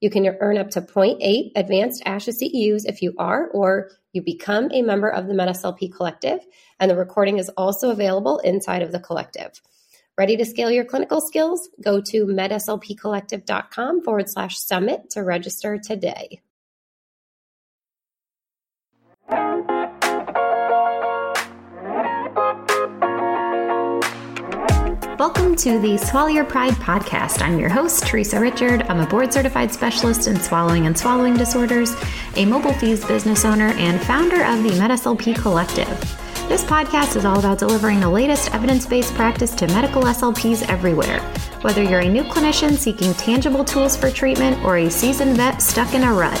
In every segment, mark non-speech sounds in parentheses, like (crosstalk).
You can earn up to 0.8 advanced ASHA CEUs if you are or you become a member of the MedSLP Collective, and the recording is also available inside of the collective. Ready to scale your clinical skills? Go to medslpcollective.com forward slash summit to register today. Welcome to the Swallow Your Pride podcast. I'm your host, Theresa Richard. I'm a board certified specialist in swallowing and swallowing disorders, a mobile FEES business owner, and founder of the MedSLP Collective. This podcast is all about delivering the latest evidence based practice to medical SLPs everywhere. Whether you're a new clinician seeking tangible tools for treatment or a seasoned vet stuck in a rut,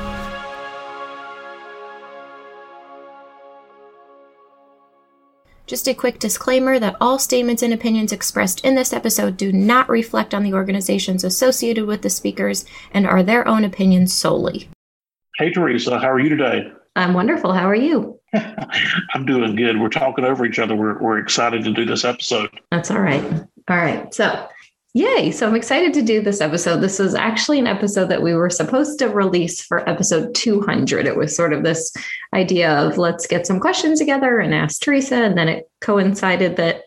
Just a quick disclaimer that all statements and opinions expressed in this episode do not reflect on the organizations associated with the speakers and are their own opinions solely. Hey, Theresa, how are you today? I'm wonderful. How are you? (laughs) I'm doing good. We're talking over each other. We're, we're excited to do this episode. That's all right. All right. So, Yay. So I'm excited to do this episode. This was actually an episode that we were supposed to release for episode 200. It was sort of this idea of let's get some questions together and ask Theresa. And then it coincided that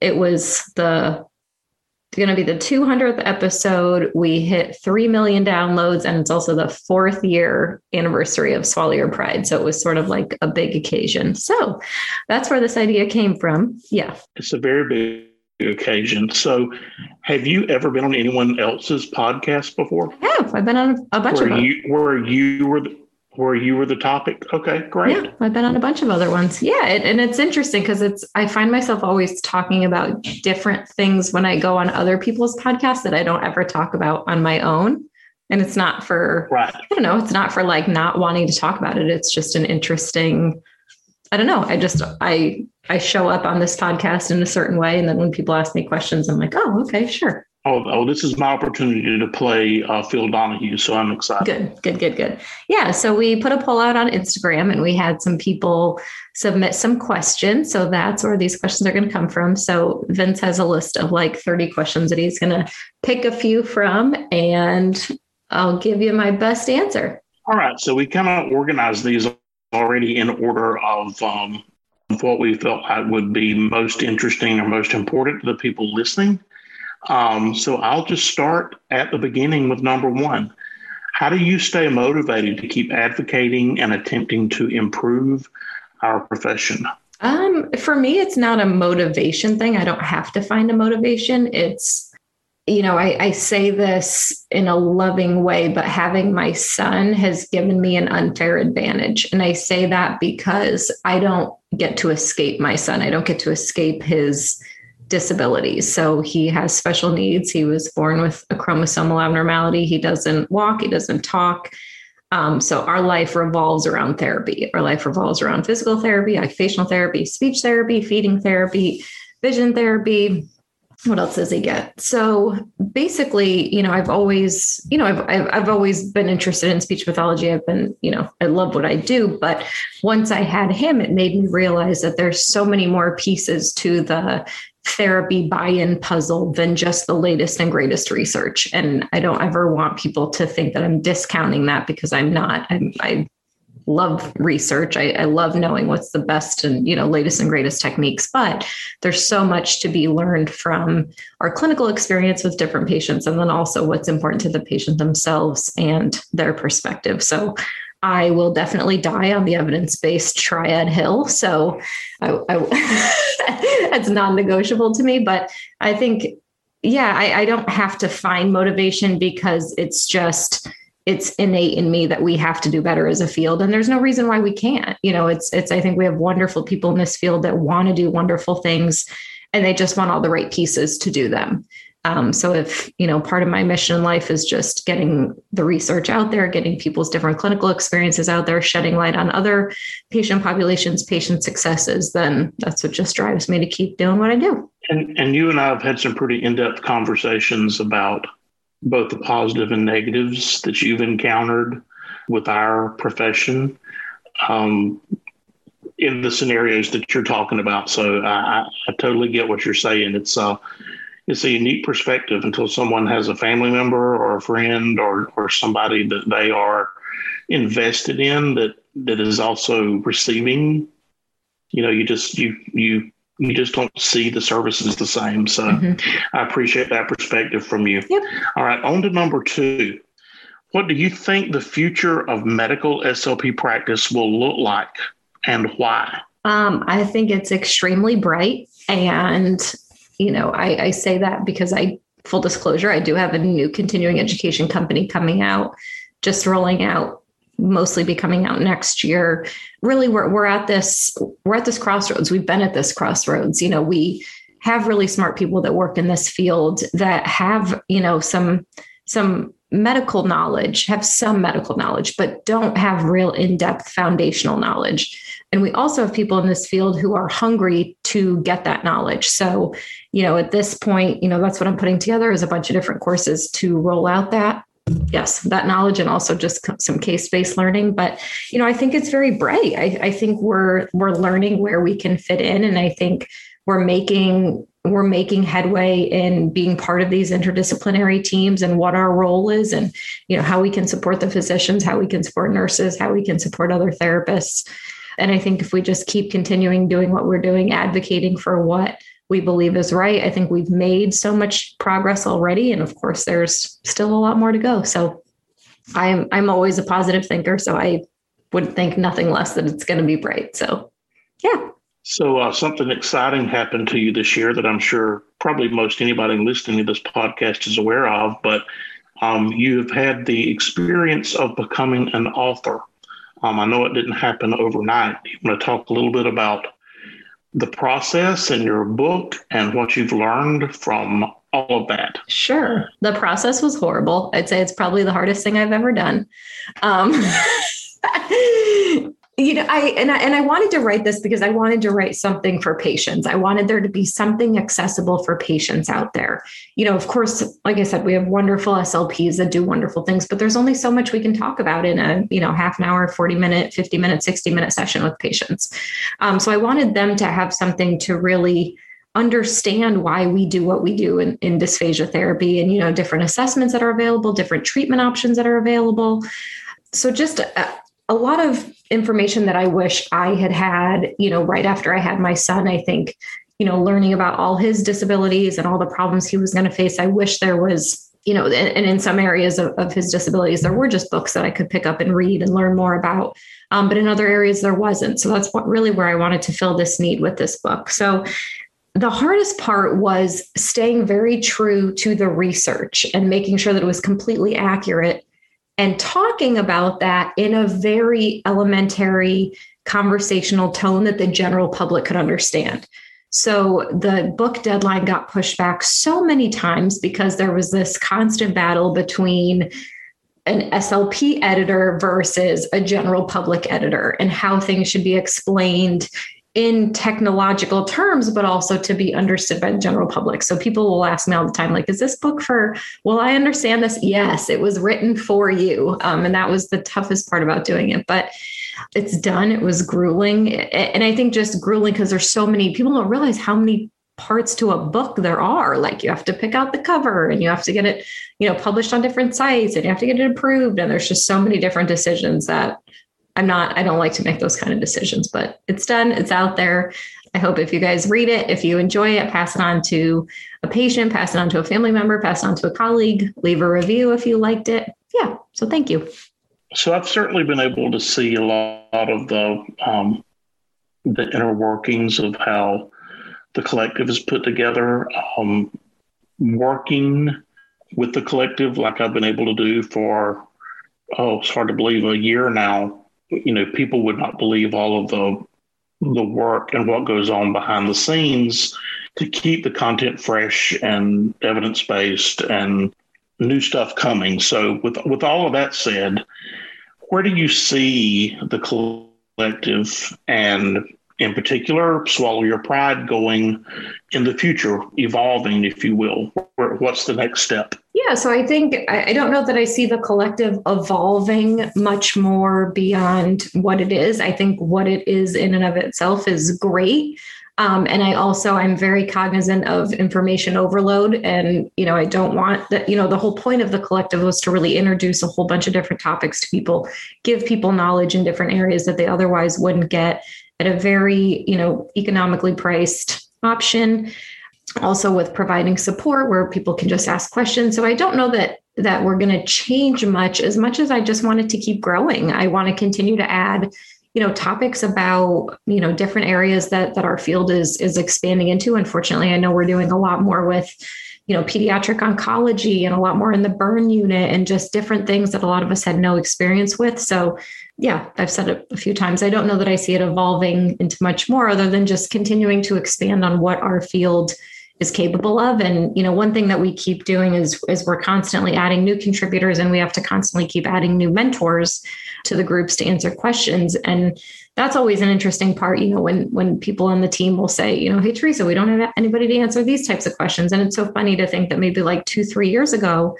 it was the going to be the 200th episode. We hit 3 million downloads, and it's also the fourth year anniversary of Swallow Your Pride. So it was sort of like a big occasion. So that's where this idea came from. Yeah. It's a very big occasion. So, have you ever been on anyone else's podcast before? I have. I've been on a bunch where of them. You, where you were the, where you were the topic. Okay, great. Yeah, I've been on a bunch of other ones. Yeah, it, and it's interesting because it's I find myself always talking about different things when I go on other people's podcasts that I don't ever talk about on my own. And it's not for right. I don't know. It's not for like not wanting to talk about it. It's just an interesting I don't know. I just I I show up on this podcast in a certain way, and then when people ask me questions, I'm like, oh, okay, sure. Oh, oh this is my opportunity to play uh, Phil Donahue, so I'm excited. Good, good, good, good. Yeah, so we put a poll out on Instagram, and we had some people submit some questions. So that's where these questions are going to come from. So Vince has a list of like 30 questions that he's going to pick a few from, and I'll give you my best answer. All right. So we kind of organized these already in order of um, what we felt would be most interesting or most important to the people listening. Um, so I'll just start at the beginning with number one. How do you stay motivated to keep advocating and attempting to improve our profession? Um, for me, it's not a motivation thing. I don't have to find a motivation. It's you know, I, I, say this in a loving way, but having my son has given me an unfair advantage. And I say that because I don't get to escape my son. I don't get to escape his disabilities. So he has special needs. He was born with a chromosomal abnormality. He doesn't walk, he doesn't talk. Um, so our life revolves around therapy. Our life revolves around physical therapy, occupational therapy, speech therapy, feeding therapy, vision therapy, what else does he get? So basically, you know, I've always, you know, I've, I've, I've always been interested in speech pathology. I've been, you know, I love what I do. But once I had him, it made me realize that there's so many more pieces to the therapy buy in puzzle than just the latest and greatest research. And I don't ever want people to think that I'm discounting that because I'm not. I'm, I love research. I, I, love knowing what's the best and you know latest and greatest techniques. But there's so much to be learned from our clinical experience with different patients, and then also what's important to the patient themselves and their perspective. So I will definitely die on the evidence based triad hill. So I, I, (laughs) that's non negotiable to me. But I think, yeah, I, I don't have to find motivation because it's just it's innate in me that we have to do better as a field and there's no reason why we can't. You know it's it's i think we have wonderful people in this field that want to do wonderful things and they just want all the right pieces to do them. Um, so if you know part of my mission in life is just getting the research out there getting people's different clinical experiences out there shedding light on other patient populations patient successes then that's what just drives me to keep doing what i do. And, and you and i have had some pretty in-depth conversations about both the positive and negatives that you've encountered with our profession um, in the scenarios that you're talking about. So I, I totally get what you're saying. It's uh, it's a unique perspective until someone has a family member or a friend or or somebody that they are invested in that that is also receiving. You know, you just you you you just don't see the services the same. So mm-hmm. I appreciate that perspective from you. Yep. All right, on to number two. What do you think the future of medical SLP practice will look like and why? Um, I think it's extremely bright. And, you know, I, I say that because I, full disclosure, I do have a new continuing education company coming out, just rolling out mostly be coming out next year. Really we're, we're at this we're at this crossroads. We've been at this crossroads. You know we have really smart people that work in this field that have you know some some medical knowledge have some medical knowledge but don't have real in-depth foundational knowledge. And we also have people in this field who are hungry to get that knowledge. So you know at this point you know that's what i'm putting together is a bunch of different courses to roll out that yes that knowledge and also just some case-based learning but you know i think it's very bright. I, I, think we're we're learning where we can fit in and i think we're making we're making headway in being part of these interdisciplinary teams and what our role is and you know how we can support the physicians how we can support nurses how we can support other therapists. And i think if we just keep continuing doing what we're doing advocating for what we believe is right. I think we've made so much progress already. And of course, there's still a lot more to go. So I'm I'm always a positive thinker. So I would think nothing less that it's going to be bright. So yeah. So uh, something exciting happened to you this year that I'm sure probably most anybody listening to this podcast is aware of, but um, you've had the experience of becoming an author. Um, I know it didn't happen overnight. You want to talk a little bit about the process in your book and what you've learned from all of that? Sure. The process was horrible. I'd say it's probably the hardest thing I've ever done. Um, (laughs) you know i and i and i wanted to write this because i wanted to write something for patients. I wanted there to be something accessible for patients out there. You know of course like i said we have wonderful slps that do wonderful things but there's only so much we can talk about in a you know half an hour 40 minute 50 minute 60 minute session with patients. Um, so i wanted them to have something to really understand why we do what we do in, in dysphagia therapy and you know different assessments that are available different treatment options that are available. So just a, a lot of information that I wish I had had, you know, right after I had my son. I think, you know, learning about all his disabilities and all the problems he was going to face. I wish there was, you know, and, and in some areas of, of, his disabilities, there were just books that I could pick up and read and learn more about. Um, but in other areas, there wasn't. So that's what really where I wanted to fill this need with this book. So the hardest part was staying very true to the research and making sure that it was completely accurate and talking about that in a very elementary conversational tone that the general public could understand. So the book deadline got pushed back so many times because there was this constant battle between an SLP editor versus a general public editor and how things should be explained in technological terms, but also to be understood by the general public. So people will ask me all the time, like, is this book for, well, I understand this? Yes, it was written for you. Um, and that was the toughest part about doing it. But it's done. It was grueling. And I think just grueling because there's so many people don't realize how many parts to a book there are like you have to pick out the cover and you have to get it you know published on different sites and you have to get it approved and there's just so many different decisions that i'm not i don't like to make those kind of decisions but it's done it's out there i hope if you guys read it if you enjoy it pass it on to a patient pass it on to a family member pass it on to a colleague leave a review if you liked it yeah so thank you so i've certainly been able to see a lot of the um, the inner workings of how the collective is put together. Um, working with the collective, like I've been able to do for, oh, it's hard to believe, a year now. You know, people would not believe all of the the work and what goes on behind the scenes to keep the content fresh and evidence based and new stuff coming. So, with with all of that said, where do you see the collective and in particular, Swallow Your Pride going in the future, evolving, if you will? What's the next step? Yeah, so I think I don't know that I see the collective evolving much more beyond what it is. I think what it is in and of itself is great. Um, and I also I'm very cognizant of information overload, and you know I don't want that. You know the whole point of the collective was to really introduce a whole bunch of different topics to people, give people knowledge in different areas that they otherwise wouldn't get, at a very, you know, economically priced option. Also with providing support where people can just ask questions. So I don't know that that we're going to change much as much as I just wanted to keep growing. I want to continue to add you know topics about you know different areas that that our field is is expanding into unfortunately i know we're doing a lot more with you know pediatric oncology and a lot more in the burn unit and just different things that a lot of us had no experience with so yeah, I've said it a few times. I don't know that I see it evolving into much more other than just continuing to expand on what our field is capable of. And, you know, one thing that we keep doing is, is we're constantly adding new contributors and we have to constantly keep adding new mentors to the groups to answer questions. And that's always an interesting part, you know, when when people on the team will say, you know, hey Theresa, we don't have anybody to answer these types of questions. And it's so funny to think that maybe like two, three years ago,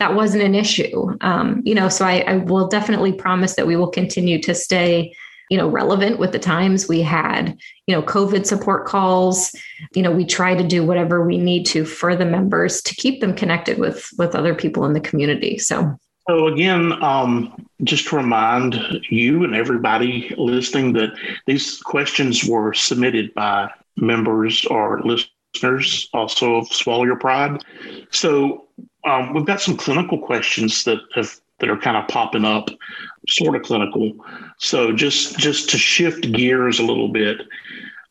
that wasn't an issue. Um, you know, so I, I will definitely promise that we will continue to stay you know relevant with the times we had you know covid support calls you know we try to do whatever we need to for the members to keep them connected with with other people in the community so so again um, just to remind you and everybody listening that these questions were submitted by members or listeners also of swallow your pride so um, we've got some clinical questions that have that are kind of popping up, sort of clinical. So just just to shift gears a little bit,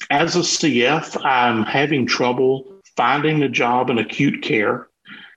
as a CF, I'm having trouble finding a job in acute care,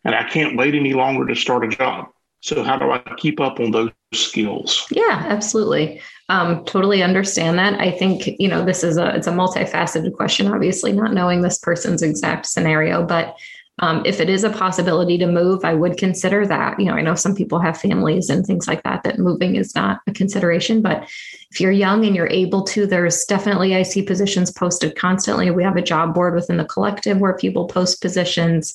and I can't wait any longer to start a job. So how do I keep up on those skills? Yeah, absolutely. Um, totally understand that. I think you know this is a it's a multifaceted question. Obviously, not knowing this person's exact scenario, but um, if it is a possibility to move, I would consider that. You know, I know some people have families and things like that, that moving is not a consideration. But if you're young and you're able to, there's definitely, I see positions posted constantly. We have a job board within the collective where people post positions.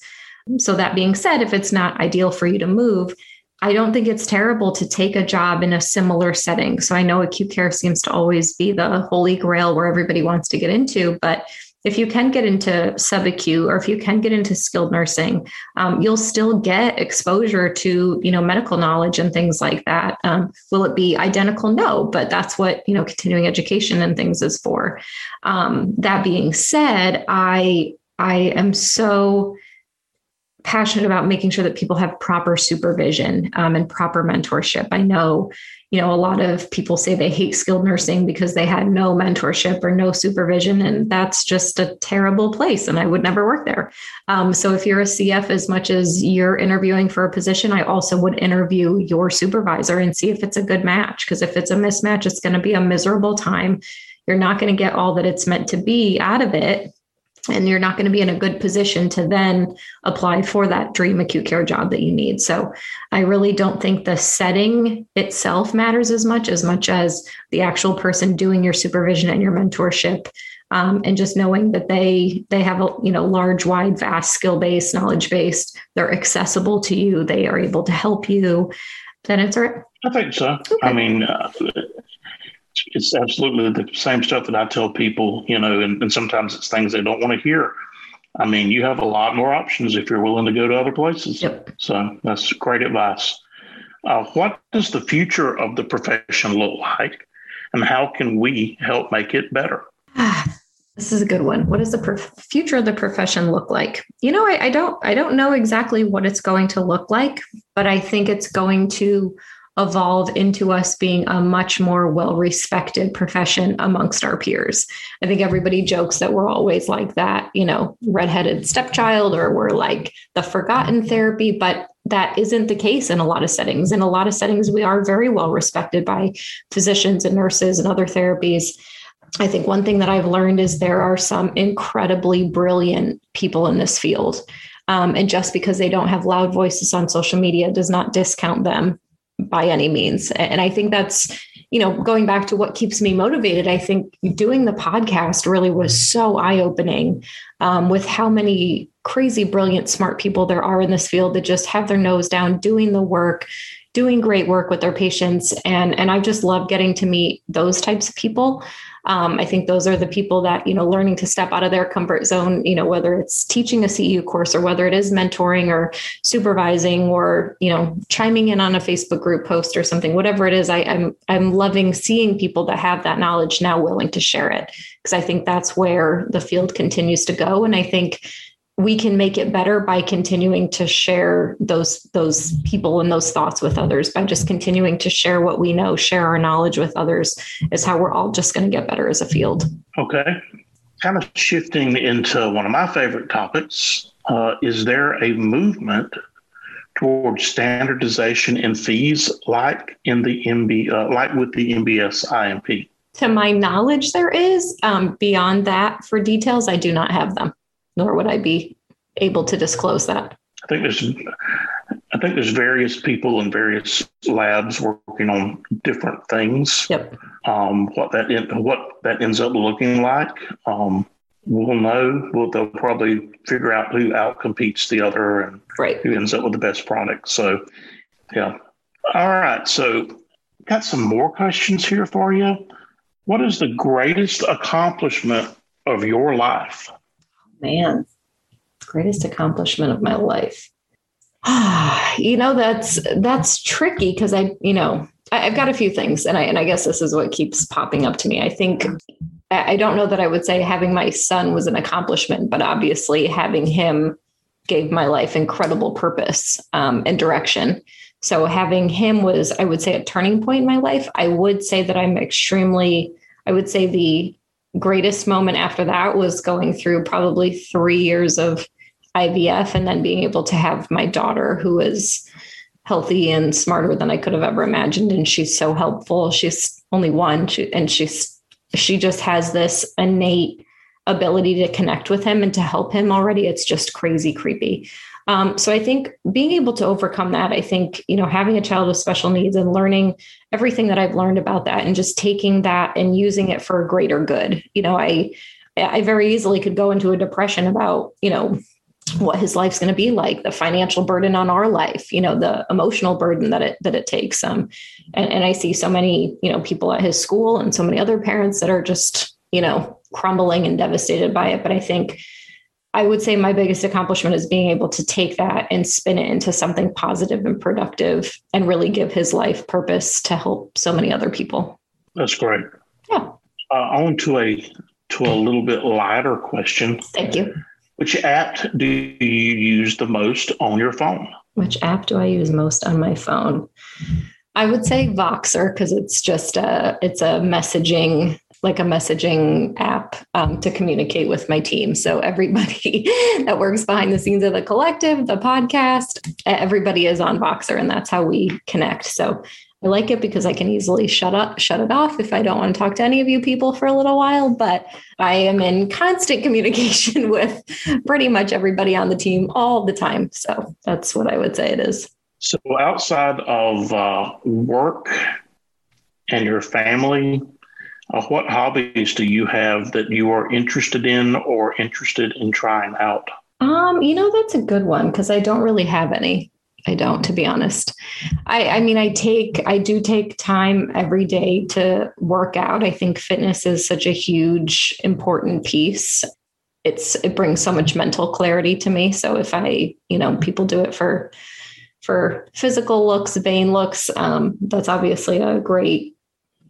So, that being said, if it's not ideal for you to move, I don't think it's terrible to take a job in a similar setting. So, I know acute care seems to always be the holy grail where everybody wants to get into, but if you can get into subacute or if you can get into skilled nursing, um, you'll still get exposure to you know medical knowledge and things like that. Um, will it be identical? No, but that's what you know continuing education and things is for. Um, that being said, I I am so passionate about making sure that people have proper supervision um, and proper mentorship. I know you know, a lot of people say they hate skilled nursing because they had no mentorship or no supervision, and that's just a terrible place. And I would never work there. Um, so if you're a CF, as much as you're interviewing for a position, I also would interview your supervisor and see if it's a good match. Because if it's a mismatch, it's going to be a miserable time. You're not going to get all that it's meant to be out of it and you're not going to be in a good position to then apply for that dream acute care job that you need. So I really don't think the setting itself matters as much as much as the actual person doing your supervision and your mentorship. Um, and just knowing that they they have a you know large wide vast skill based knowledge based they're accessible to you they are able to help you then it's all right i think so okay. i mean uh, it's absolutely the same stuff that I tell people, you know, and, and sometimes it's things they don't want to hear. I mean, you have a lot more options if you're willing to go to other places. Yep. So that's great advice. Uh, what does the future of the profession look like, and how can we help make it better? This is a good one. What does the prof- future of the profession look like? You know, I, I don't, I don't know exactly what it's going to look like, but I think it's going to evolve into us being a much more well respected profession amongst our peers. I think everybody jokes that we're always like that, you know, redheaded stepchild or we're like the forgotten therapy, but that isn't the case in a lot of settings. In a lot of settings, we are very well respected by physicians and nurses and other therapies. I think one thing that I've learned is there are some incredibly brilliant people in this field. Um, and just because they don't have loud voices on social media does not discount them by any means. And I think that's, you know, going back to what keeps me motivated, I think doing the podcast really was so eye opening um, with how many crazy, brilliant, smart people there are in this field that just have their nose down, doing the work, doing great work with their patients. And, and I just love getting to meet those types of people. Um, I think those are the people that, you know, learning to step out of their comfort zone, you know, whether it's teaching a CEU course or whether it is mentoring or supervising or, you know, chiming in on a Facebook group post or something, whatever it is, I, I'm I'm loving seeing people that have that knowledge now willing to share it. Because I think that's where the field continues to go. And I think we can make it better by continuing to share those those people and those thoughts with others by just continuing to share what we know share our knowledge with others is how we're all just going to get better as a field. Okay. Kind of shifting into one of my favorite topics uh, is there a movement towards standardization in FEES like in the mb uh, like with the MBSImP to my knowledge there is um, beyond that for details i do not have them nor would I be able to disclose that. I think there's I think there's various people in various labs working on different things. Yep. Um, what that in, what that ends up looking like, um, we'll know. We'll, they'll probably figure out who outcompetes the other and right. who ends up with the best product. So, yeah. All right. So, got some more questions here for you. What is the greatest accomplishment of your life? Man, greatest accomplishment of my life. (sighs) you know, that's that's tricky because I, you know, I, have got a few things, and I and I guess this is what keeps popping up to me. I think I don't know that I would say having my son was an accomplishment, but obviously having him gave my life incredible purpose um, and direction. So having him was, I would say, a turning point in my life. I would say that I'm extremely, I would say the greatest moment after that was going through probably three years of IVF and then being able to have my daughter who is healthy and smarter than I could have ever imagined. And she's so helpful. She's only one she, and she's, she just has this innate ability to connect with him and to help him already. It's just crazy creepy. Um, so I think being able to overcome that, I think, you know, having a child with special needs and learning everything that I've learned about that and just taking that and using it for a greater good. You know, I I very easily could go into a depression about, you know, what his life's going to be like, the financial burden on our life, you know, the emotional burden that it that it takes. Um, and, and I see so many, you know, people at his school and so many other parents that are just, you know, crumbling and devastated by it. But I think I would say my biggest accomplishment is being able to take that and spin it into something positive and productive and really give his life purpose to help so many other people. That's great. Yeah. Uh, on to a to a little bit lighter question. Thank you. Which app do you use the most on your phone? Which app do I use most on my phone? I would say Voxer because it's just a it's a messaging like a messaging app um, to communicate with my team. So everybody (laughs) that works behind the scenes of the collective, the podcast, everybody is on Voxer, and that's how we connect. So I like it because I can easily shut up, shut it off if I don't want to talk to any of you people for a little while. But I am in constant (laughs) communication with pretty much everybody on the team all the time. So that's what I would say it is. So outside of uh, work and your family, uh, what hobbies do you have that you are interested in or interested in trying out? Um, you know, that's a good one because I don't really have any. I don't, to be honest. I, I mean, I take, I do take time every day to work out. I think fitness is such a huge, important piece it's it brings so much mental clarity to me. So if I, you know, people do it for for physical looks, vain looks, um, that's obviously a great,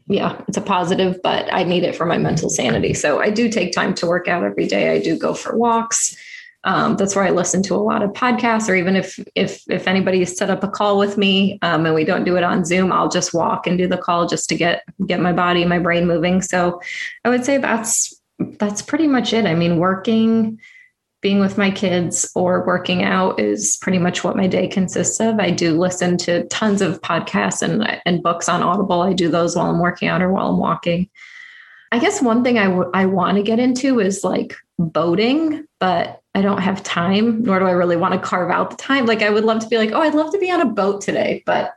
yeah, it's a positive, but I need it for my mental sanity. So I do take time to work out every day. I do go for walks. Um, that's where I listen to a lot of podcasts, or even if if if anybody set up a call with me um, and we don't do it on Zoom, I'll just walk and do the call just to get get my body, my brain moving. So I would say that's that's pretty much it. I mean, working, being with my kids, or working out is pretty much what my day consists of. I do listen to tons of podcasts and, and books on Audible. I do those while I'm working out or while I'm walking. I guess one thing I, w- I want to get into is like boating, but I don't have time, nor do I really want to carve out the time. Like, I would love to be like, oh, I'd love to be on a boat today, but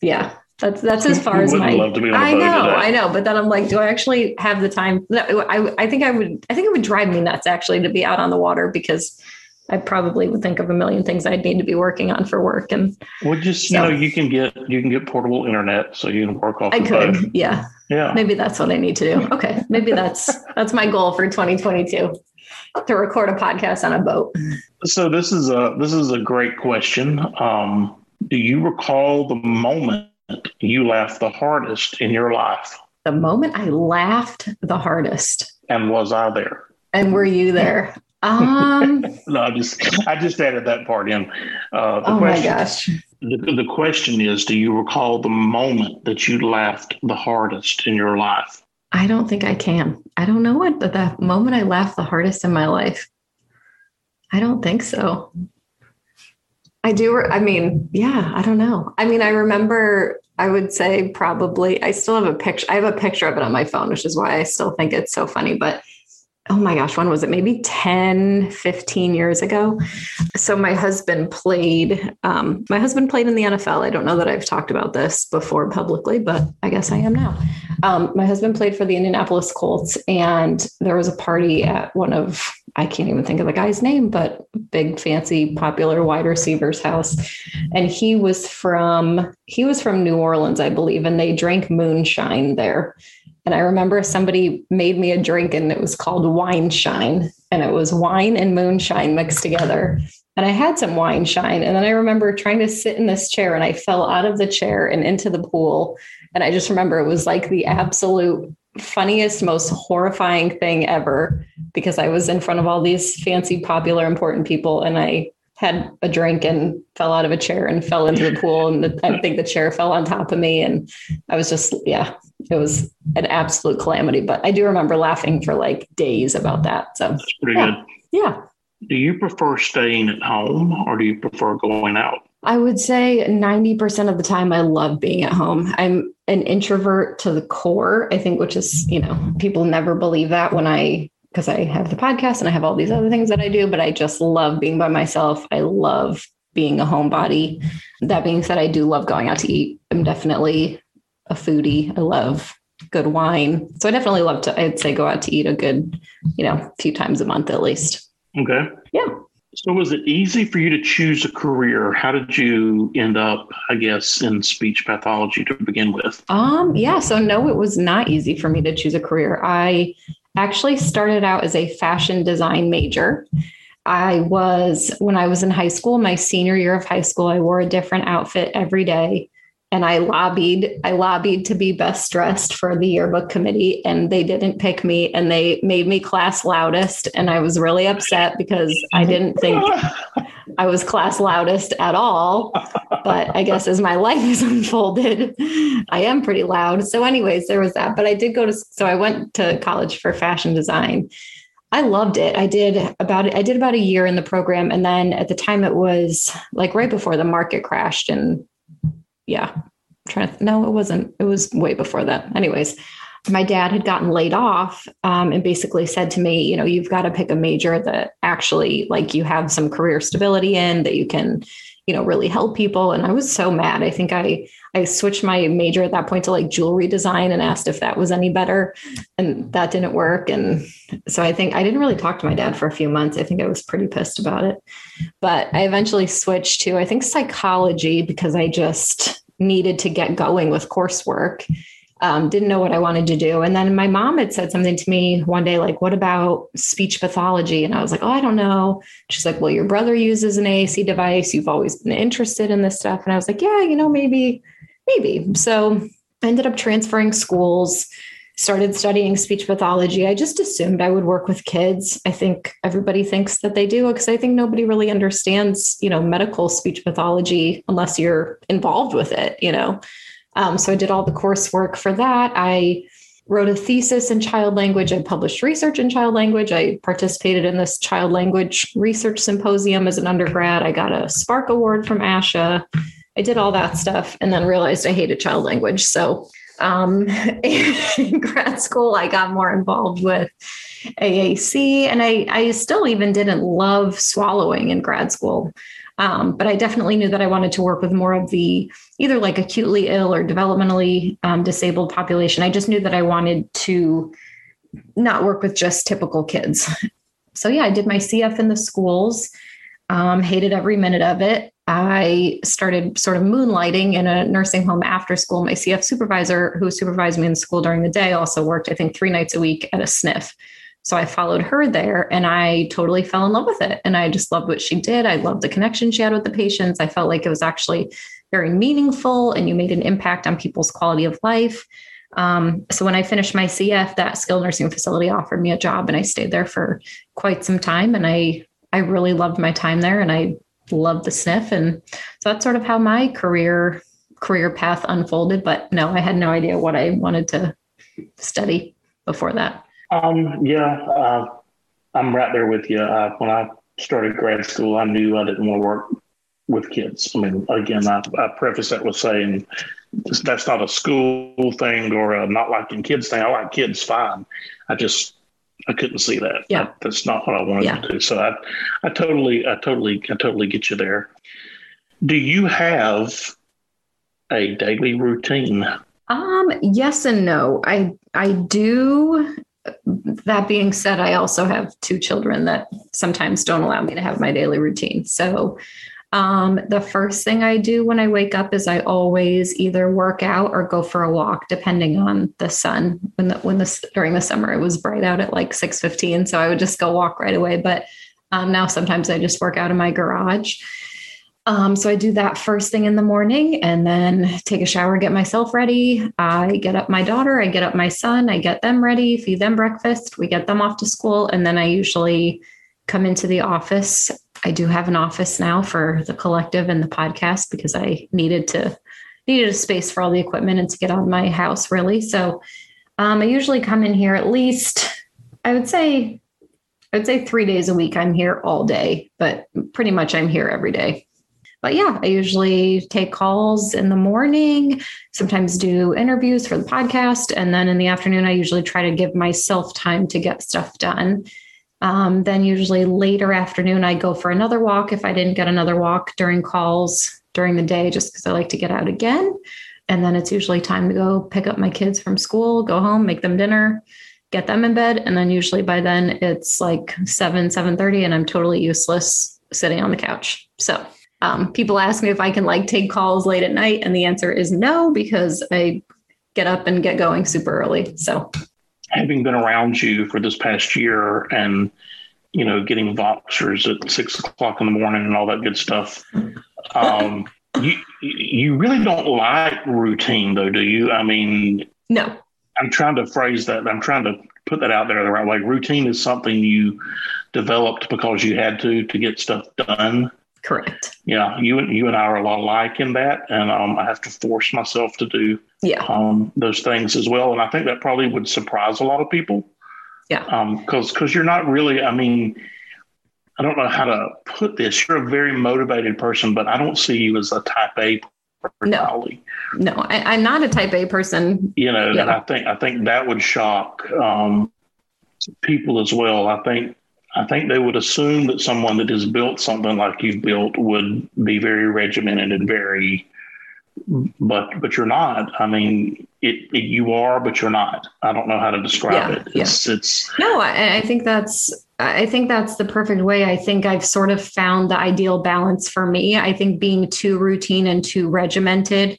yeah, that's that's as (laughs) far as my. I know, I know, but then I'm like, do I actually have the time? I I think I would. I think it would drive me nuts actually to be out on the water because I probably would think of a million things I'd need to be working on for work. And well, just so, you know, you can get you can get portable internet, so you can work off. I could, boat. yeah, yeah. Maybe that's what I need to do. Okay, maybe that's (laughs) that's my goal for 2022 to record a podcast on a boat. So this is a this is a great question. Um, do you recall the moment you laughed the hardest in your life? The moment I laughed the hardest. And was I there? And were you there? Um, (laughs) no, I just I just added that part in. Uh, oh question, my gosh. The, the question is, do you recall the moment that you laughed the hardest in your life? I don't think I can. I don't know what, but the moment I laughed the hardest in my life, I don't think so. I do. I mean, yeah, I don't know. I mean, I remember, I would say probably, I still have a picture. I have a picture of it on my phone, which is why I still think it's so funny. But oh my gosh, when was it? Maybe 10, 15 years ago. So my husband played, um, my husband played in the NFL. I don't know that I've talked about this before publicly, but I guess I am now. Um, my husband played for the Indianapolis Colts, and there was a party at one of I can't even think of the guy's name, but big fancy popular wide receiver's house. And he was from he was from New Orleans, I believe, and they drank moonshine there. And I remember somebody made me a drink and it was called wine shine. And it was wine and moonshine mixed together. And I had some wine shine. And then I remember trying to sit in this chair and I fell out of the chair and into the pool. And I just remember it was like the absolute funniest, most horrifying thing ever because I was in front of all these fancy, popular, important people and I had a drink and fell out of a chair and fell into the pool. And the, I think the chair fell on top of me. And I was just, yeah, it was an absolute calamity. But I do remember laughing for like days about that. So that's pretty yeah. good. Yeah. Do you prefer staying at home or do you prefer going out? I would say 90% of the time I love being at home. I'm an introvert to the core, I think, which is, you know, people never believe that when I, because I have the podcast and I have all these other things that I do, but I just love being by myself. I love being a homebody. That being said, I do love going out to eat. I'm definitely a foodie. I love good wine. So I definitely love to, I'd say, go out to eat a good, you know, a few times a month at least. Okay. Yeah. So was it easy for you to choose a career? How did you end up, I guess, in speech pathology to begin with? Um, yeah, so no, it was not easy for me to choose a career. I actually started out as a fashion design major. I was when I was in high school, my senior year of high school, I wore a different outfit every day and I lobbied I lobbied to be best dressed for the yearbook committee and they didn't pick me and they made me class loudest and I was really upset because I didn't think (laughs) I was class loudest at all. But I guess as my life has (laughs) unfolded I am pretty loud. So anyways there was that. But I did go to so I went to college for fashion design. I loved it. I did about I did about a year in the program and then at the time it was like right before the market crashed and yeah, trying to, no, it wasn't. It was way before that. Anyways, my dad had gotten laid off um, and basically said to me, you know, you've got to pick a major that actually like you have some career stability in that you can, you know, really help people. And I was so mad. I think I I switched my major at that point to like jewelry design and asked if that was any better. And that didn't work. And so I think I didn't really talk to my dad for a few months. I think I was pretty pissed about it. But I eventually switched to I think psychology because I just needed to get going with coursework. Um, didn't know what I wanted to do. And then my mom had said something to me one day, like, what about speech pathology? And I was like, oh, I don't know. She's like, well, your brother uses an AAC device. You've always been interested in this stuff. And I was like, yeah, you know, maybe, maybe. So I ended up transferring schools started studying speech pathology, I just assumed I would work with kids. I think everybody thinks that they do because I think nobody really understands, you know, medical speech pathology unless you're involved with it, you know. Um, so I did all the coursework for that. I wrote a thesis in child language. I published research in child language. I participated in this child language research symposium as an undergrad. I got a SPARC Award from ASHA. I did all that stuff and then realized I hated child language. So um, (laughs) in grad school, I got more involved with AAC, and I, I still even didn't love swallowing in grad school. Um, but I definitely knew that I wanted to work with more of the either like acutely ill or developmentally um, disabled population. I just knew that I wanted to not work with just typical kids. (laughs) So, yeah, I did my CF in the schools, um, hated every minute of it. I started sort of moonlighting in a nursing home after school. My CF supervisor, who supervised me in school during the day, also worked, I think, three nights a week at a SNF. So I followed her there and I totally fell in love with it. And I just loved what she did. I loved the connection she had with the patients. I felt like it was actually very meaningful and you made an impact on people's quality of life. Um, so when I finished my CF, that skilled nursing facility offered me a job and I stayed there for quite some time. And I I really loved my time there and I loved the sniff. And so that's sort of how my career career path unfolded. But no, I had no idea what I wanted to study before that. Um, yeah, uh, I'm right there with you. Uh, when I started grad school, I knew I didn't want to work with kids. I mean, again, I, I preface that with saying that's not a school thing or a not liking kids thing. I like kids fine. I just I couldn't see that. Yeah, that, that's not what I wanted yeah. to do. So I, I totally, I totally, I totally get you there. Do you have a daily routine? Um, yes and no. I I do. That being said, I also have two children that sometimes don't allow me to have my daily routine. So um, the first thing I do when I wake up is I always either work out or go for a walk, depending on the sun. When the when the during the summer it was bright out at like six fifteen, so I would just go walk right away. But um, now sometimes I just work out in my garage. Um, so I do that first thing in the morning and then take a shower, get myself ready. I get up my daughter, I get up my son, I get them ready, feed them breakfast, we get them off to school, and then I usually come into the office I do have an office now for the collective and the podcast because I needed to needed a space for all the equipment and to get of my house really. So um, I usually come in here at least I would say I would say three days a week. I'm here all day, but pretty much I'm here every day. But yeah, I usually take calls in the morning, sometimes do interviews for the podcast. And then in the afternoon, I usually try to give myself time to get stuff done. Um, then usually later afternoon, I go for another walk if I didn't get another walk during calls during the day, just because I like to get out again. And then it's usually time to go pick up my kids from school, go home, make them dinner, get them in bed. And then usually by then it's like 7, 7.30 and I'm totally useless sitting on the couch. So um, people ask me if I can like take calls late at night. And the answer is no, because I get up and get going super early. So having been around you for this past year and you know getting voxers at six o'clock in the morning and all that good stuff um, you you really don't like routine though do you i mean no i'm trying to phrase that i'm trying to put that out there the right way routine is something you developed because you had to to get stuff done Correct. Yeah, you and you and I are a lot alike in that, and um, I have to force myself to do yeah um, those things as well. And I think that probably would surprise a lot of people. Yeah, because um, because you're not really. I mean, I don't know how to put this. You're a very motivated person, but I don't see you as a Type A personality. No, no, I, am not a Type A person. You know, yeah. and I think I think that would shock um, people as well. I think I think they would assume that someone that has built something like you've built would be very regimented and very, but but you're not. I mean, it, it you are, but you're not. I don't know how to describe yeah, it. It's, yeah. it's no. I, I think that's I think that's the perfect way. I think I've sort of found the ideal balance for me. I think being too routine and too regimented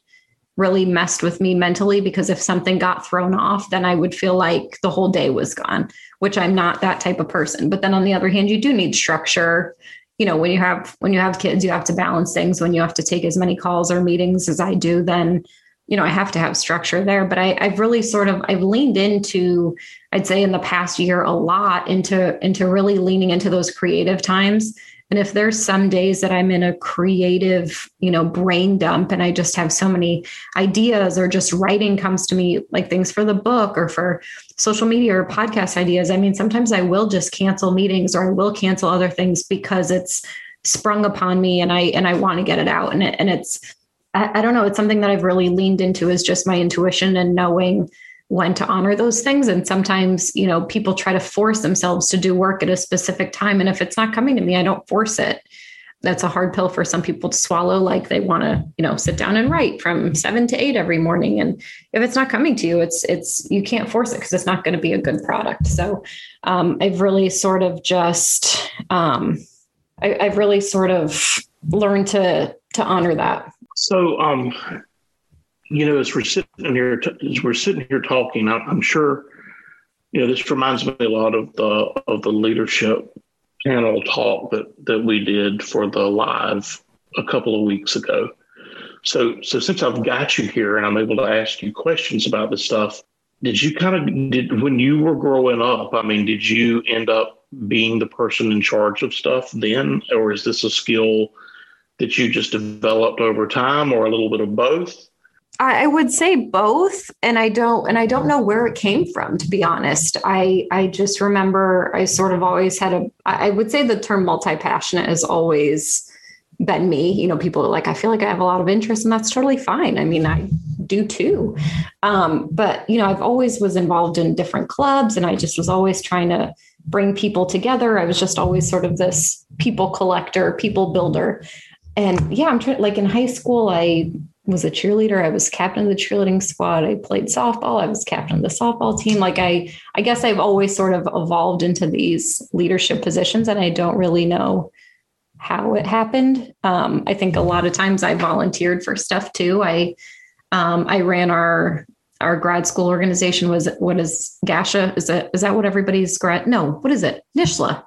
really messed with me mentally because if something got thrown off, then I would feel like the whole day was gone, which I'm not that type of person. But then on the other hand, you do need structure. You know, when you have when you have kids, you have to balance things. When you have to take as many calls or meetings as I do, then you know, I have to have structure there. But I, I've really sort of I've leaned into, I'd say in the past year a lot into into really leaning into those creative times and if there's some days that I'm in a creative, you know, brain dump and I just have so many ideas or just writing comes to me like things for the book or for social media or podcast ideas, I mean, sometimes I will just cancel meetings or I will cancel other things because it's sprung upon me and I and I want to get it out. And it, and it's I, I don't know, it's something that I've really leaned into is just my intuition and knowing when to honor those things. And sometimes you know people try to force themselves to do work at a specific time. And if it's not coming to me i don't force it. That's a hard pill for some people to swallow. Like they want to you know sit down and write from 7 to 8 every morning. And if it's not coming to you it's it's you can't force it because it's not going to be a good product. So um, i've really sort of just um, I, i've really sort of learned to to honor that. So um you know, as we're sitting here, as we're sitting here talking, I'm sure, you know, this reminds me a lot of the of the leadership panel talk that that we did for the live a couple of weeks ago. So, so since I've got you here and I'm able to ask you questions about this stuff, did you kind of did when you were growing up? I mean, did you end up being the person in charge of stuff then, or is this a skill that you just developed over time, or a little bit of both? I would say both, and I don't, and I don't know where it came from. To be honest, I I just remember I sort of always had a. I would say the term multi passionate has always been me. You know, people are like, I feel like I have a lot of interest, and that's totally fine. I mean, I do too. Um, but you know, I've always was involved in different clubs, and I just was always trying to bring people together. I was just always sort of this people collector, people builder. And yeah, I'm trying like in high school, I was a cheerleader. I was captain of the cheerleading squad. I played softball. I was captain of the softball team. Like I, I guess I've always sort of evolved into these leadership positions, and I don't really know how it happened. Um, I think a lot of times I volunteered for stuff too. I, um, I ran our our grad school organization. Was what is GASHA? Is that is that what everybody's grad? No, what is it? NSSLHA.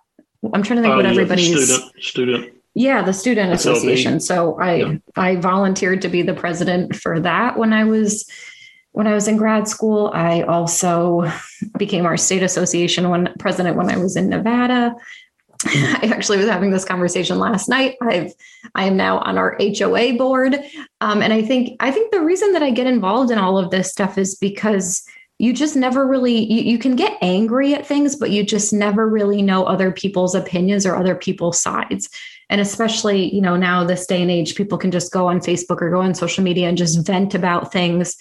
I'm trying to think uh, what everybody's student student yeah, the student association. So I yeah. I volunteered to be the president for that when I was when I was in grad school. I also became our state association when president when I was in Nevada. (laughs) I actually was having this conversation last night. I've I am now on our HOA board, um, and I think I think the reason that I get involved in all of this stuff is because you just never really you, you can get angry at things, but you just never really know other people's opinions or other people's sides and especially you know now this day and age people can just go on facebook or go on social media and just vent about things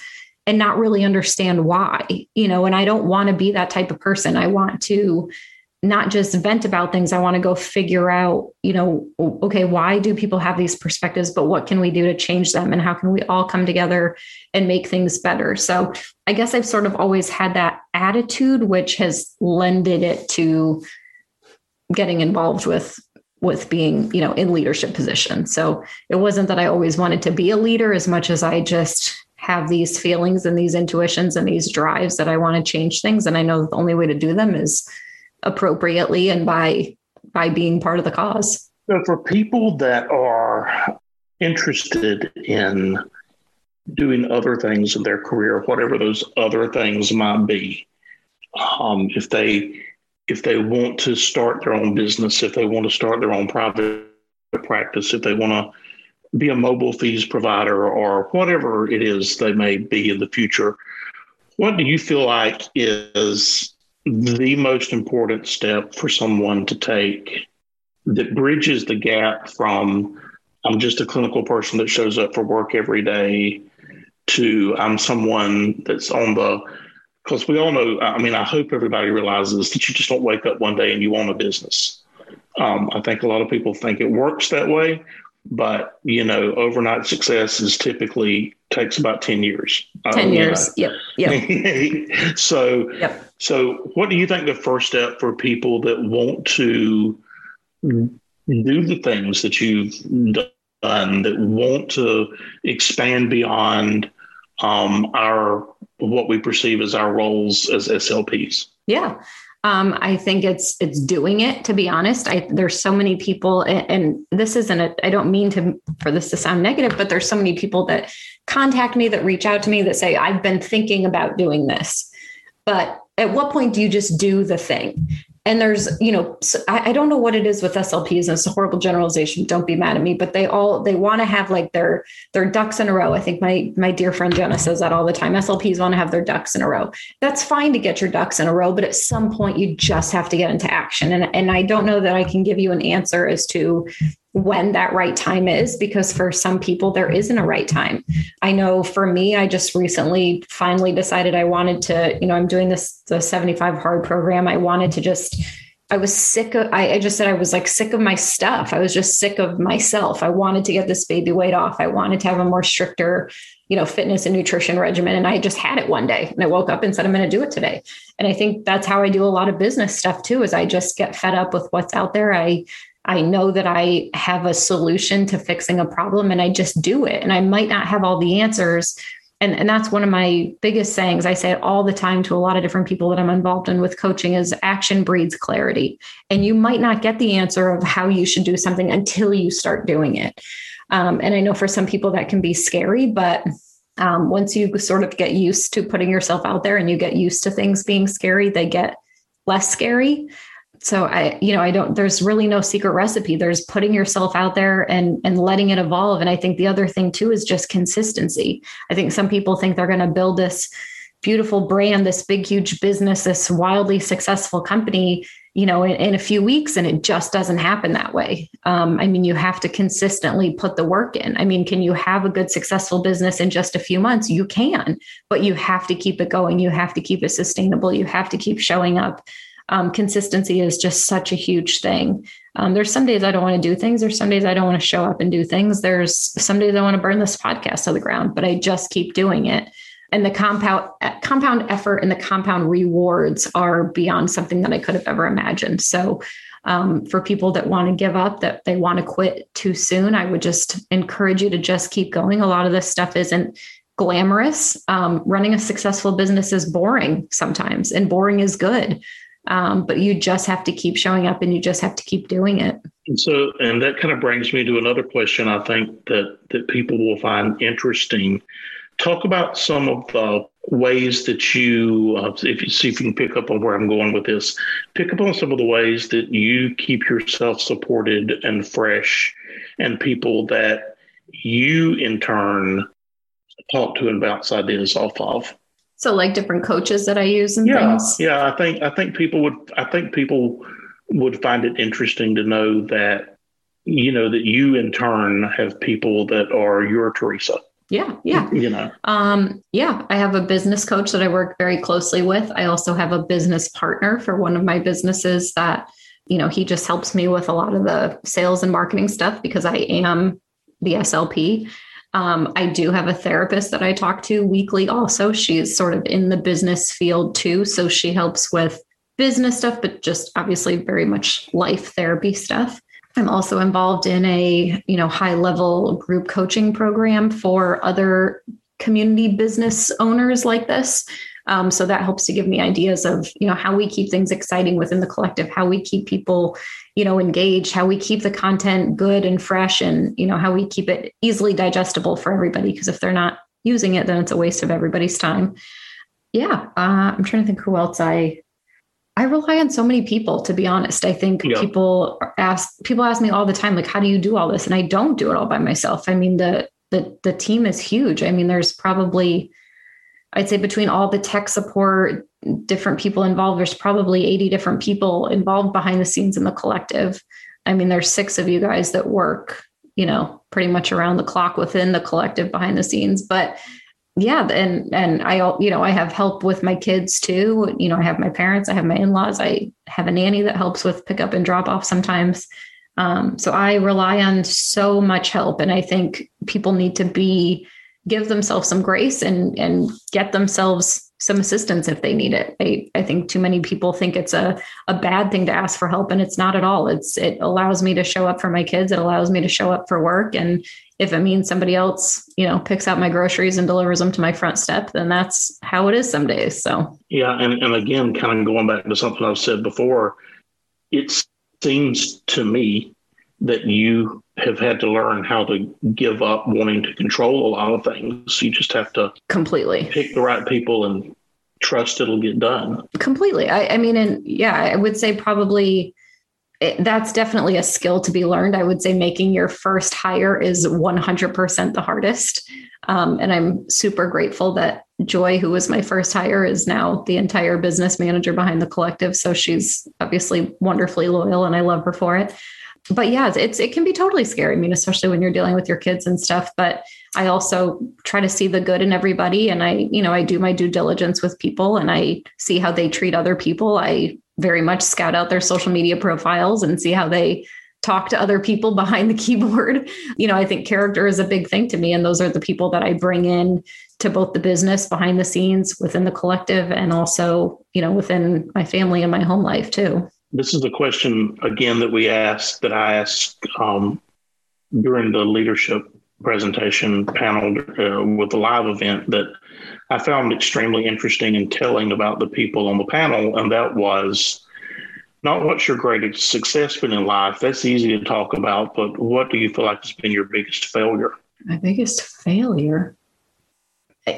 and not really understand why you know and i don't want to be that type of person. I want to not just vent about things. I want to go figure out you know okay why do people have these perspectives but what can we do to change them and how can we all come together and make things better? So i guess i've sort of always had that attitude which has lended it to getting involved with with being you know in leadership position. So it wasn't that i always wanted to be a leader as much as i just have these feelings and these intuitions and these drives that i want to change things. And i know the only way to do them is appropriately and by by being part of the cause. So for people that are interested in doing other things in their career whatever those other things might be um, if they if they want to start their own business, if they want to start their own private practice, if they want to be a mobile FEES provider or whatever it is they may be in the future, what do you feel like is the most important step for someone to take that bridges the gap from I'm just a clinical person that shows up for work every day to I'm someone that's on the because we all know, I mean, I hope everybody realizes that you just don't wake up one day and you own a business. Um, I think a lot of people think it works that way, but you know, overnight success is typically takes about 10 years. 10 um, years. Yep. Yep. (laughs) so, yep. so what do you think the first step for people that want to do the things that you've done that want to expand beyond um, our what we perceive as our roles as SLPs? Yeah. Um, I think it's it's doing it. To be honest, I, there's so many people, and, and this isn't. A, I don't mean to for this to sound negative, but there's so many people that contact me, that reach out to me, that say I've been thinking about doing this, but at what point do you just do the thing? And there's you know I, don't know what it is with slps and it's a horrible generalization don't be mad at me but they all they want to have like their their ducks in a row. I think my my dear friend jenna says that all the time. Slps want to have their ducks in a row. That's fine to get your ducks in a row but at some point you just have to get into action. And and i don't know that i can give you an answer as to when that right time is because for some people there isn't a right time. I know for me I just recently finally decided I wanted to, you know, I'm doing this the 75 hard program. I wanted to just I was sick of I, I just said I was like sick of my stuff. I was just sick of myself. I wanted to get this baby weight off. I wanted to have a more stricter, you know, fitness and nutrition regimen. And I just had it one day and I woke up and said, I'm going to do it today. And I think that's how I do a lot of business stuff too, is I just get fed up with what's out there. I I know that I have a solution to fixing a problem and I just do it. And I might not have all the answers. And, and that's one of my biggest sayings. I say it all the time to a lot of different people that I'm involved in with coaching is action breeds clarity. And you might not get the answer of how you should do something until you start doing it. Um, and I know for some people that can be scary, but um, once you sort of get used to putting yourself out there and you get used to things being scary, they get less scary so i you know i don't there's really no secret recipe. There's putting yourself out there and and letting it evolve. And i think the other thing too is just consistency. I think some people think they're going to build this beautiful brand this big huge business this wildly successful company you know in, in a few weeks and it just doesn't happen that way. Um, i mean you have to consistently put the work in. I mean can you have a good successful business in just a few months? You can but you have to keep it going. You have to keep it sustainable. You have to keep showing up um, consistency is just such a huge thing. Um, there's some days I don't want to do things. There's some days I don't want to show up and do things. There's some days I want to burn this podcast to the ground, but I just keep doing it. And the compound compound effort and the compound rewards are beyond something that I could have ever imagined. So, um, for people that want to give up, that they want to quit too soon, I would just encourage you to just keep going. A lot of this stuff isn't glamorous. Um, running a successful business is boring sometimes, and boring is good. Um, but you just have to keep showing up and you just have to keep doing it. And so, and that kind of brings me to another question I think that, that people will find interesting. Talk about some of the ways that you, uh, if you see if you can pick up on where I'm going with this, pick up on some of the ways that you keep yourself supported and fresh and people that you in turn talk to and bounce ideas off of. So like different coaches that I use and yeah, things. Yeah, I think I think people would I think people would find it interesting to know that you know that you in turn have people that are your Theresa. Yeah, yeah. You know. Um, yeah, I have a business coach that I work very closely with. I also have a business partner for one of my businesses that, you know, he just helps me with a lot of the sales and marketing stuff because I am the SLP. Um, I do have a therapist that I talk to weekly also. She's sort of in the business field too. So she helps with business stuff, but just obviously very much life therapy stuff. I'm also involved in a, you know, high level group coaching program for other community business owners like this. Um, so that helps to give me ideas of, you know, how we keep things exciting within the collective, how we keep people, you know, engaged, how we keep the content good and fresh, and you know, how we keep it easily digestible for everybody. Because if they're not using it, then it's a waste of everybody's time. Yeah, uh, I'm trying to think who else I I rely on so many people, to be honest. I think yeah. people ask people ask me all the time, like, how do you do all this? And I don't do it all by myself. I mean, the the the team is huge. I mean, there's probably I'd say between all the tech support, different people involved, there's probably 80 different people involved behind the scenes in the collective. I mean, there's six of you guys that work, you know, pretty much around the clock within the collective behind the scenes. But yeah, and and I, you know, I have help with my kids too. You know, I have my parents, I have my in-laws, I have a nanny that helps with pick up and drop off sometimes. Um, so I rely on so much help, and I think people need to be give themselves some grace and and get themselves some assistance if they need it. I, I think too many people think it's a, a bad thing to ask for help and it's not at all. It's it allows me to show up for my kids. It allows me to show up for work. And if it means somebody else, you know, picks out my groceries and delivers them to my front step, then that's how it is some days. So yeah. And, and again, kind of going back to something I've said before, it seems to me that you have had to learn how to give up wanting to control a lot of things. You just have to completely pick the right people and trust it'll get done. Completely. I, I mean, and yeah, I would say probably it, that's definitely a skill to be learned. I would say making your first hire is 100% the hardest. Um, and I'm super grateful that Joy, who was my first hire, is now the entire business manager behind the collective. So she's obviously wonderfully loyal and I love her for it but yeah, it's it can be totally scary. I mean, especially when you're dealing with your kids and stuff. But I also try to see the good in everybody, and I, you know, I do my due diligence with people, and I see how they treat other people. I very much scout out their social media profiles and see how they talk to other people (laughs) behind the keyboard. You know, I think character is a big thing to me, and those are the people that I bring in to both the business behind the scenes within the collective and also, you know, within my family and my home life too this is the question again that we asked that I asked um, during the leadership presentation panel uh, with the live event that I found extremely interesting and telling about the people on the panel, and that was not what's your greatest success been in life. That's easy to talk about, but what do you feel like has been your biggest failure? My biggest failure.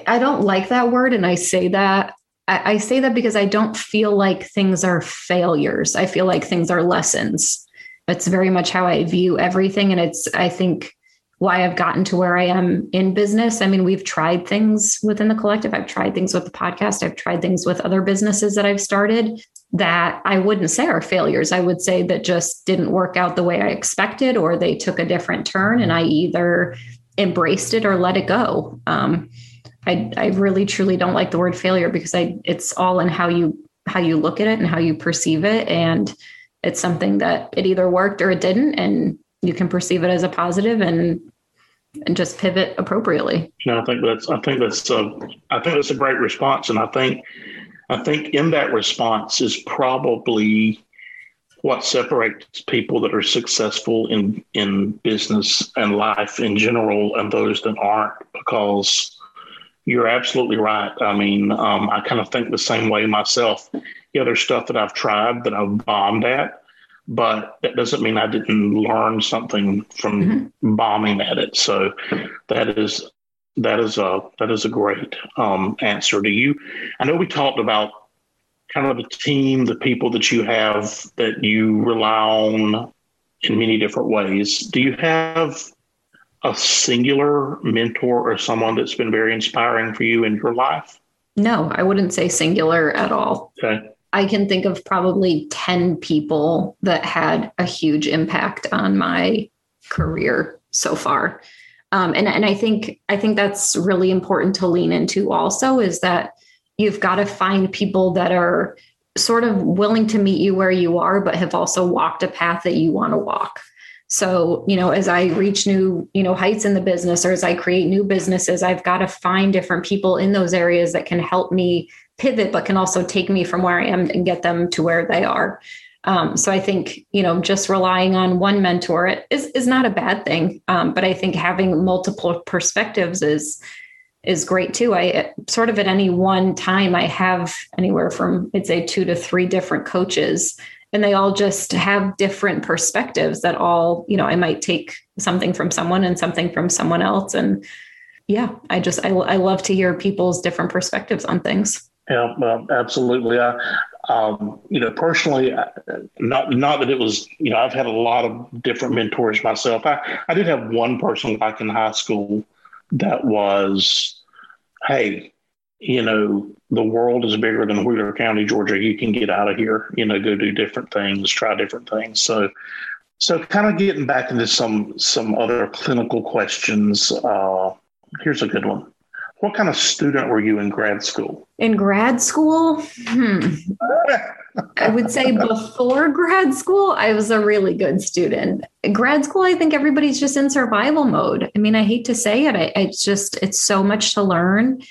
I don't like that word, and I say that I, I say that because I don't feel like things are failures. I feel like things are lessons. It's very much how I view everything. And it's, I think, why I've gotten to where I am in business. I mean, we've tried things within the collective. I've tried things with the podcast. I've tried things with other businesses that I've started that I wouldn't say are failures. I would say that just didn't work out the way I expected, or they took a different turn and I either embraced it or let it go. Um, I, I really truly don't like the word failure because I it's all in how you how you look at it and how you perceive it. And it's something that it either worked or it didn't. And you can perceive it as a positive and and just pivot appropriately. No, I think that's I think that's a, I think that's a great response. And I think I think in that response is probably what separates people that are successful in in business and life in general and those that aren't because you're absolutely right. I mean, um, I kind of think the same way myself. Yeah, there's stuff that I've tried that I've bombed at, but that doesn't mean I didn't learn something from mm-hmm. bombing at it. So that is that is a that is a great um, answer. to you? I know we talked about kind of the team, the people that you have that you rely on in many different ways. Do you have a singular mentor or someone that's been very inspiring for you in your life? No, I wouldn't say singular at all. Okay. I can think of probably 10 people that had a huge impact on my career so far. Um, and, and I think I think that's really important to lean into also is that you've got to find people that are sort of willing to meet you where you are, but have also walked a path that you want to walk. So, you know, as I reach new, you know, heights in the business or as I create new businesses, I've got to find different people in those areas that can help me pivot, but can also take me from where I am and get them to where they are. Um, so I think, you know, just relying on one mentor is, is not a bad thing. Um, but I think having multiple perspectives is, is great too. I sort of at any one time, I have anywhere from, I'd say two to three different coaches and they all just have different perspectives that all you know i might take something from someone and something from someone else. And yeah i just i, I love to hear people's different perspectives on things. Yeah well, absolutely. I um, you know personally not not that it was you know i've had a lot of different mentors myself. I, I did have one person back in high school that was hey you know, the world is bigger than Wheeler County, Georgia. You can get out of here, you know, go do different things, try different things. So, so kind of getting back into some some other clinical questions. Uh, here's a good one. What kind of student were you in grad school? In grad school, hmm. (laughs) I would say before grad school, I was a really good student. In grad school, I think everybody's just in survival mode. I mean, I hate to say it. I, it's just it's so much to learn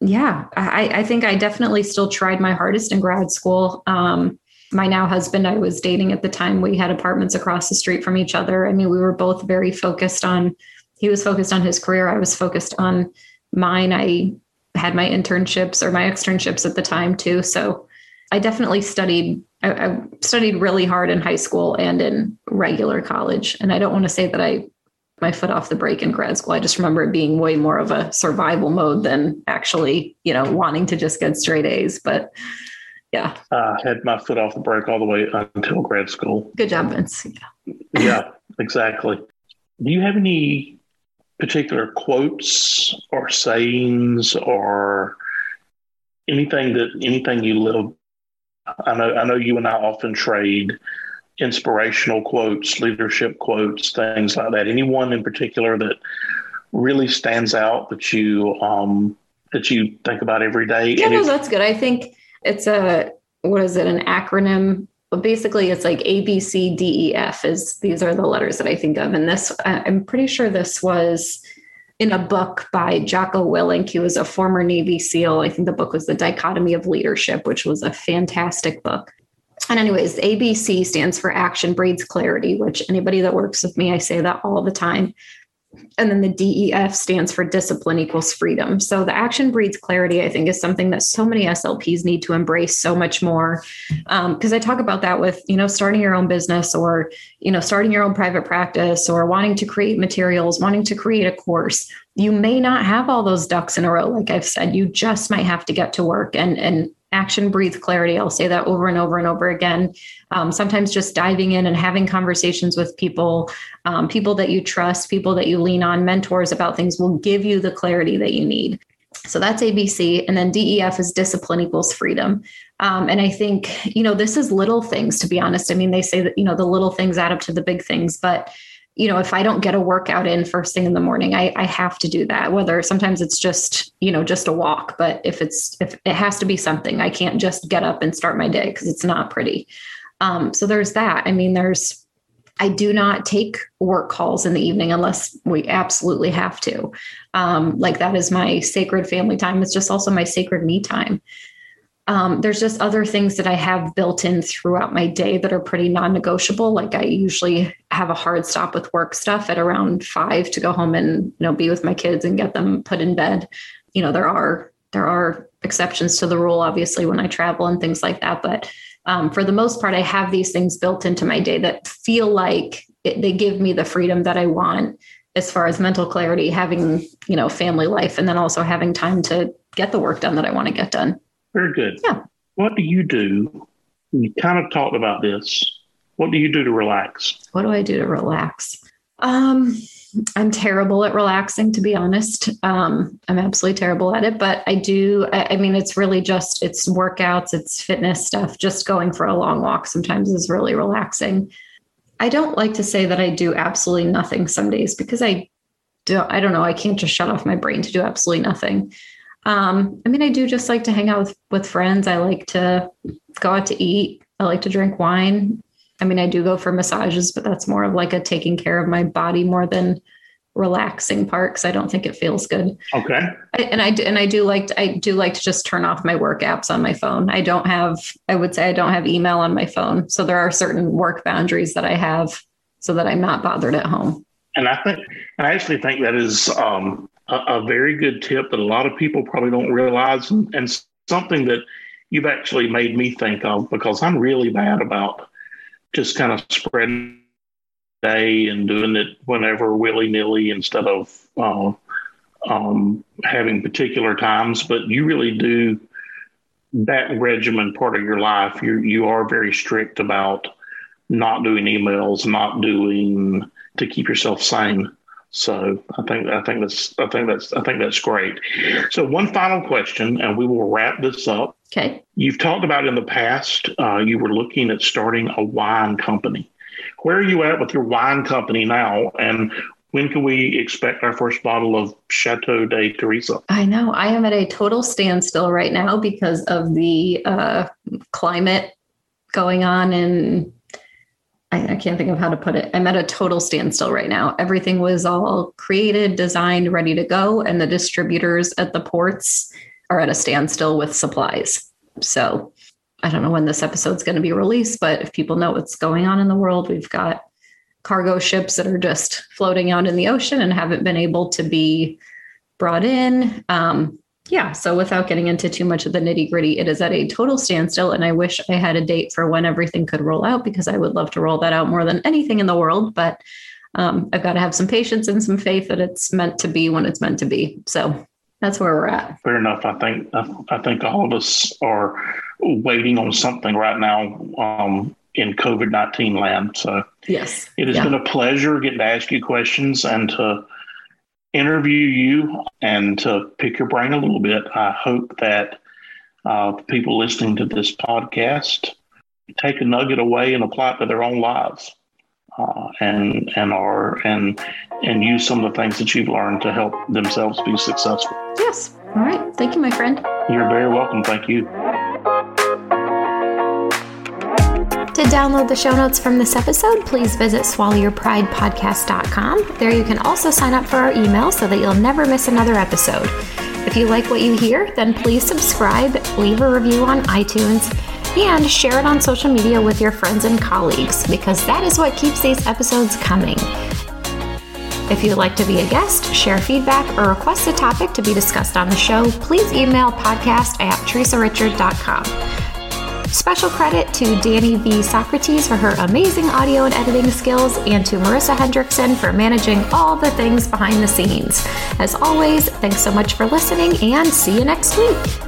yeah, I, I think I definitely still tried my hardest in grad school. Um, my now husband I was dating at the time, we had apartments across the street from each other. I mean, we were both very focused on, he was focused on his career. I was focused on mine. I had my internships or my externships at the time too. So I definitely studied, I, I studied really hard in high school and in regular college. And I don't want to say that I my foot off the brake in grad school. I just remember it being way more of a survival mode than actually, you know, wanting to just get straight A's. But yeah. I had my foot off the brake all the way until grad school. Good job, Vince. Yeah, yeah exactly. Do you have any particular quotes or sayings or anything that anything you live? I know I know you and I often trade inspirational quotes, leadership quotes, things like that. Anyone in particular that really stands out that you um, that you think about every day? Yeah, no, that's good. I think it's a what is it? An acronym. But basically, it's like A, B, C, D, E, F. Is these are the letters that I think of. And this, I'm pretty sure this was in a book by Jocko Willink. He was a former Navy SEAL. I think the book was The Dichotomy of Leadership, which was a fantastic book. And, anyways, ABC stands for Action Breeds Clarity, which anybody that works with me, I say that all the time. And then the DEF stands for discipline equals freedom. So the action breeds clarity, I think, is something that so many SLPs need to embrace so much more. Because um, I talk about that with, you know, starting your own business or, you know, starting your own private practice or wanting to create materials, wanting to create a course. You may not have all those ducks in a row. Like I've said, you just might have to get to work and, and action breeds clarity. I'll say that over and over and over again. Um, sometimes just diving in and having conversations with people, um, people that you trust, people that you lean on, mentors about things will give you the clarity that you need. So that's ABC. And then DEF is discipline equals freedom. Um, and I think, you know, this is little things, to be honest. I mean, they say that, you know, the little things add up to the big things, but you know, if I don't get a workout in first thing in the morning, I, I have to do that. Whether sometimes it's just, you know, just a walk, but if it's, if it has to be something, I can't just get up and start my day because it's not pretty. Um, so there's that. I mean, there's, I do not take work calls in the evening unless we absolutely have to. Um, like that is my sacred family time. It's just also my sacred me time. Um, there's just other things that I have built in throughout my day that are pretty non negotiable. Like I usually have a hard stop with work stuff at around five to go home and you know be with my kids and get them put in bed. You know there are there are exceptions to the rule, obviously, when I travel and things like that. But um, for the most part, I have these things built into my day that feel like it, they give me the freedom that I want as far as mental clarity, having you know family life, and then also having time to get the work done that I want to get done. Very good. Yeah. What do you do? We kind of talked about this. What do you do to relax? What do I do to relax? Um, I'm terrible at relaxing, to be honest. Um, I'm absolutely terrible at it, but I do. I, I, mean, it's really just it's workouts, it's fitness stuff. Just going for a long walk sometimes is really relaxing. I don't like to say that I do absolutely nothing some days because I don't. I don't know. I can't just shut off my brain to do absolutely nothing. Um, I mean, I do just like to hang out with, with friends. I like to go out to eat. I like to drink wine. I mean, I do go for massages, but that's more of like a taking care of my body more than relaxing part because I don't think it feels good. Okay. I, and I and I do like to, I do like to just turn off my work apps on my phone. I don't have I would say I don't have email on my phone, so there are certain work boundaries that I have so that I'm not bothered at home. And I think and I actually think that is um, a, a, very good tip that a lot of people probably don't realize, and, and something that you've actually made me think of because I'm really bad about just kind of spreading day and doing it whenever willy nilly instead of uh, um, having particular times. But you really do that regimen part of your life. You you are very strict about not doing emails, not doing to keep yourself sane. So I think I think that's I think that's I think that's great. So one final question, and we will wrap this up. Okay. You've talked about in the past uh, you were looking at starting a wine company. Where are you at with your wine company now, and when can we expect our first bottle of Chateau de Theresa? I know I am at a total standstill right now because of the uh, climate going on in I, I, can't think of how to put it. I'm at a total standstill right now. Everything was all created, designed, ready to go. And the distributors at the ports are at a standstill with supplies. So I don't know when this episode's going to be released, but if people know what's going on in the world, we've got cargo ships that are just floating out in the ocean and haven't been able to be brought in. Um, yeah, so without getting into too much of the nitty gritty, it is at a total standstill. And I wish I had a date for when everything could roll out because I would love to roll that out more than anything in the world. But um, I've got to have some patience and some faith that it's meant to be when it's meant to be. So that's where we're at. Fair enough. I think I think all of us are waiting on something right now um, in COVID nineteen land. So yes, it has yeah. been a pleasure getting to ask you questions and to interview you and to pick your brain a little bit. I hope that uh, people listening to this podcast take a nugget away and apply it to their own lives. Uh, and and are and and use some of the things that you've learned to help themselves be successful. Yes. All right. Thank you, my friend. You're very welcome. Thank you. Download the show notes from this episode, please visit swallowyourpridepodcast.com. There you can also sign up for our email so that you'll never miss another episode. If you like what you hear, then please subscribe, leave a review on iTunes, and share it on social media with your friends and colleagues because that is what keeps these episodes coming. If you'd like to be a guest, share feedback, or request a topic to be discussed on the show, please email podcast at theresarichard.com. Special credit to Danny V. Socrates for her amazing audio and editing skills, and to Marissa Hendrickson for managing all the things behind the scenes. As always, thanks so much for listening, and see you next week.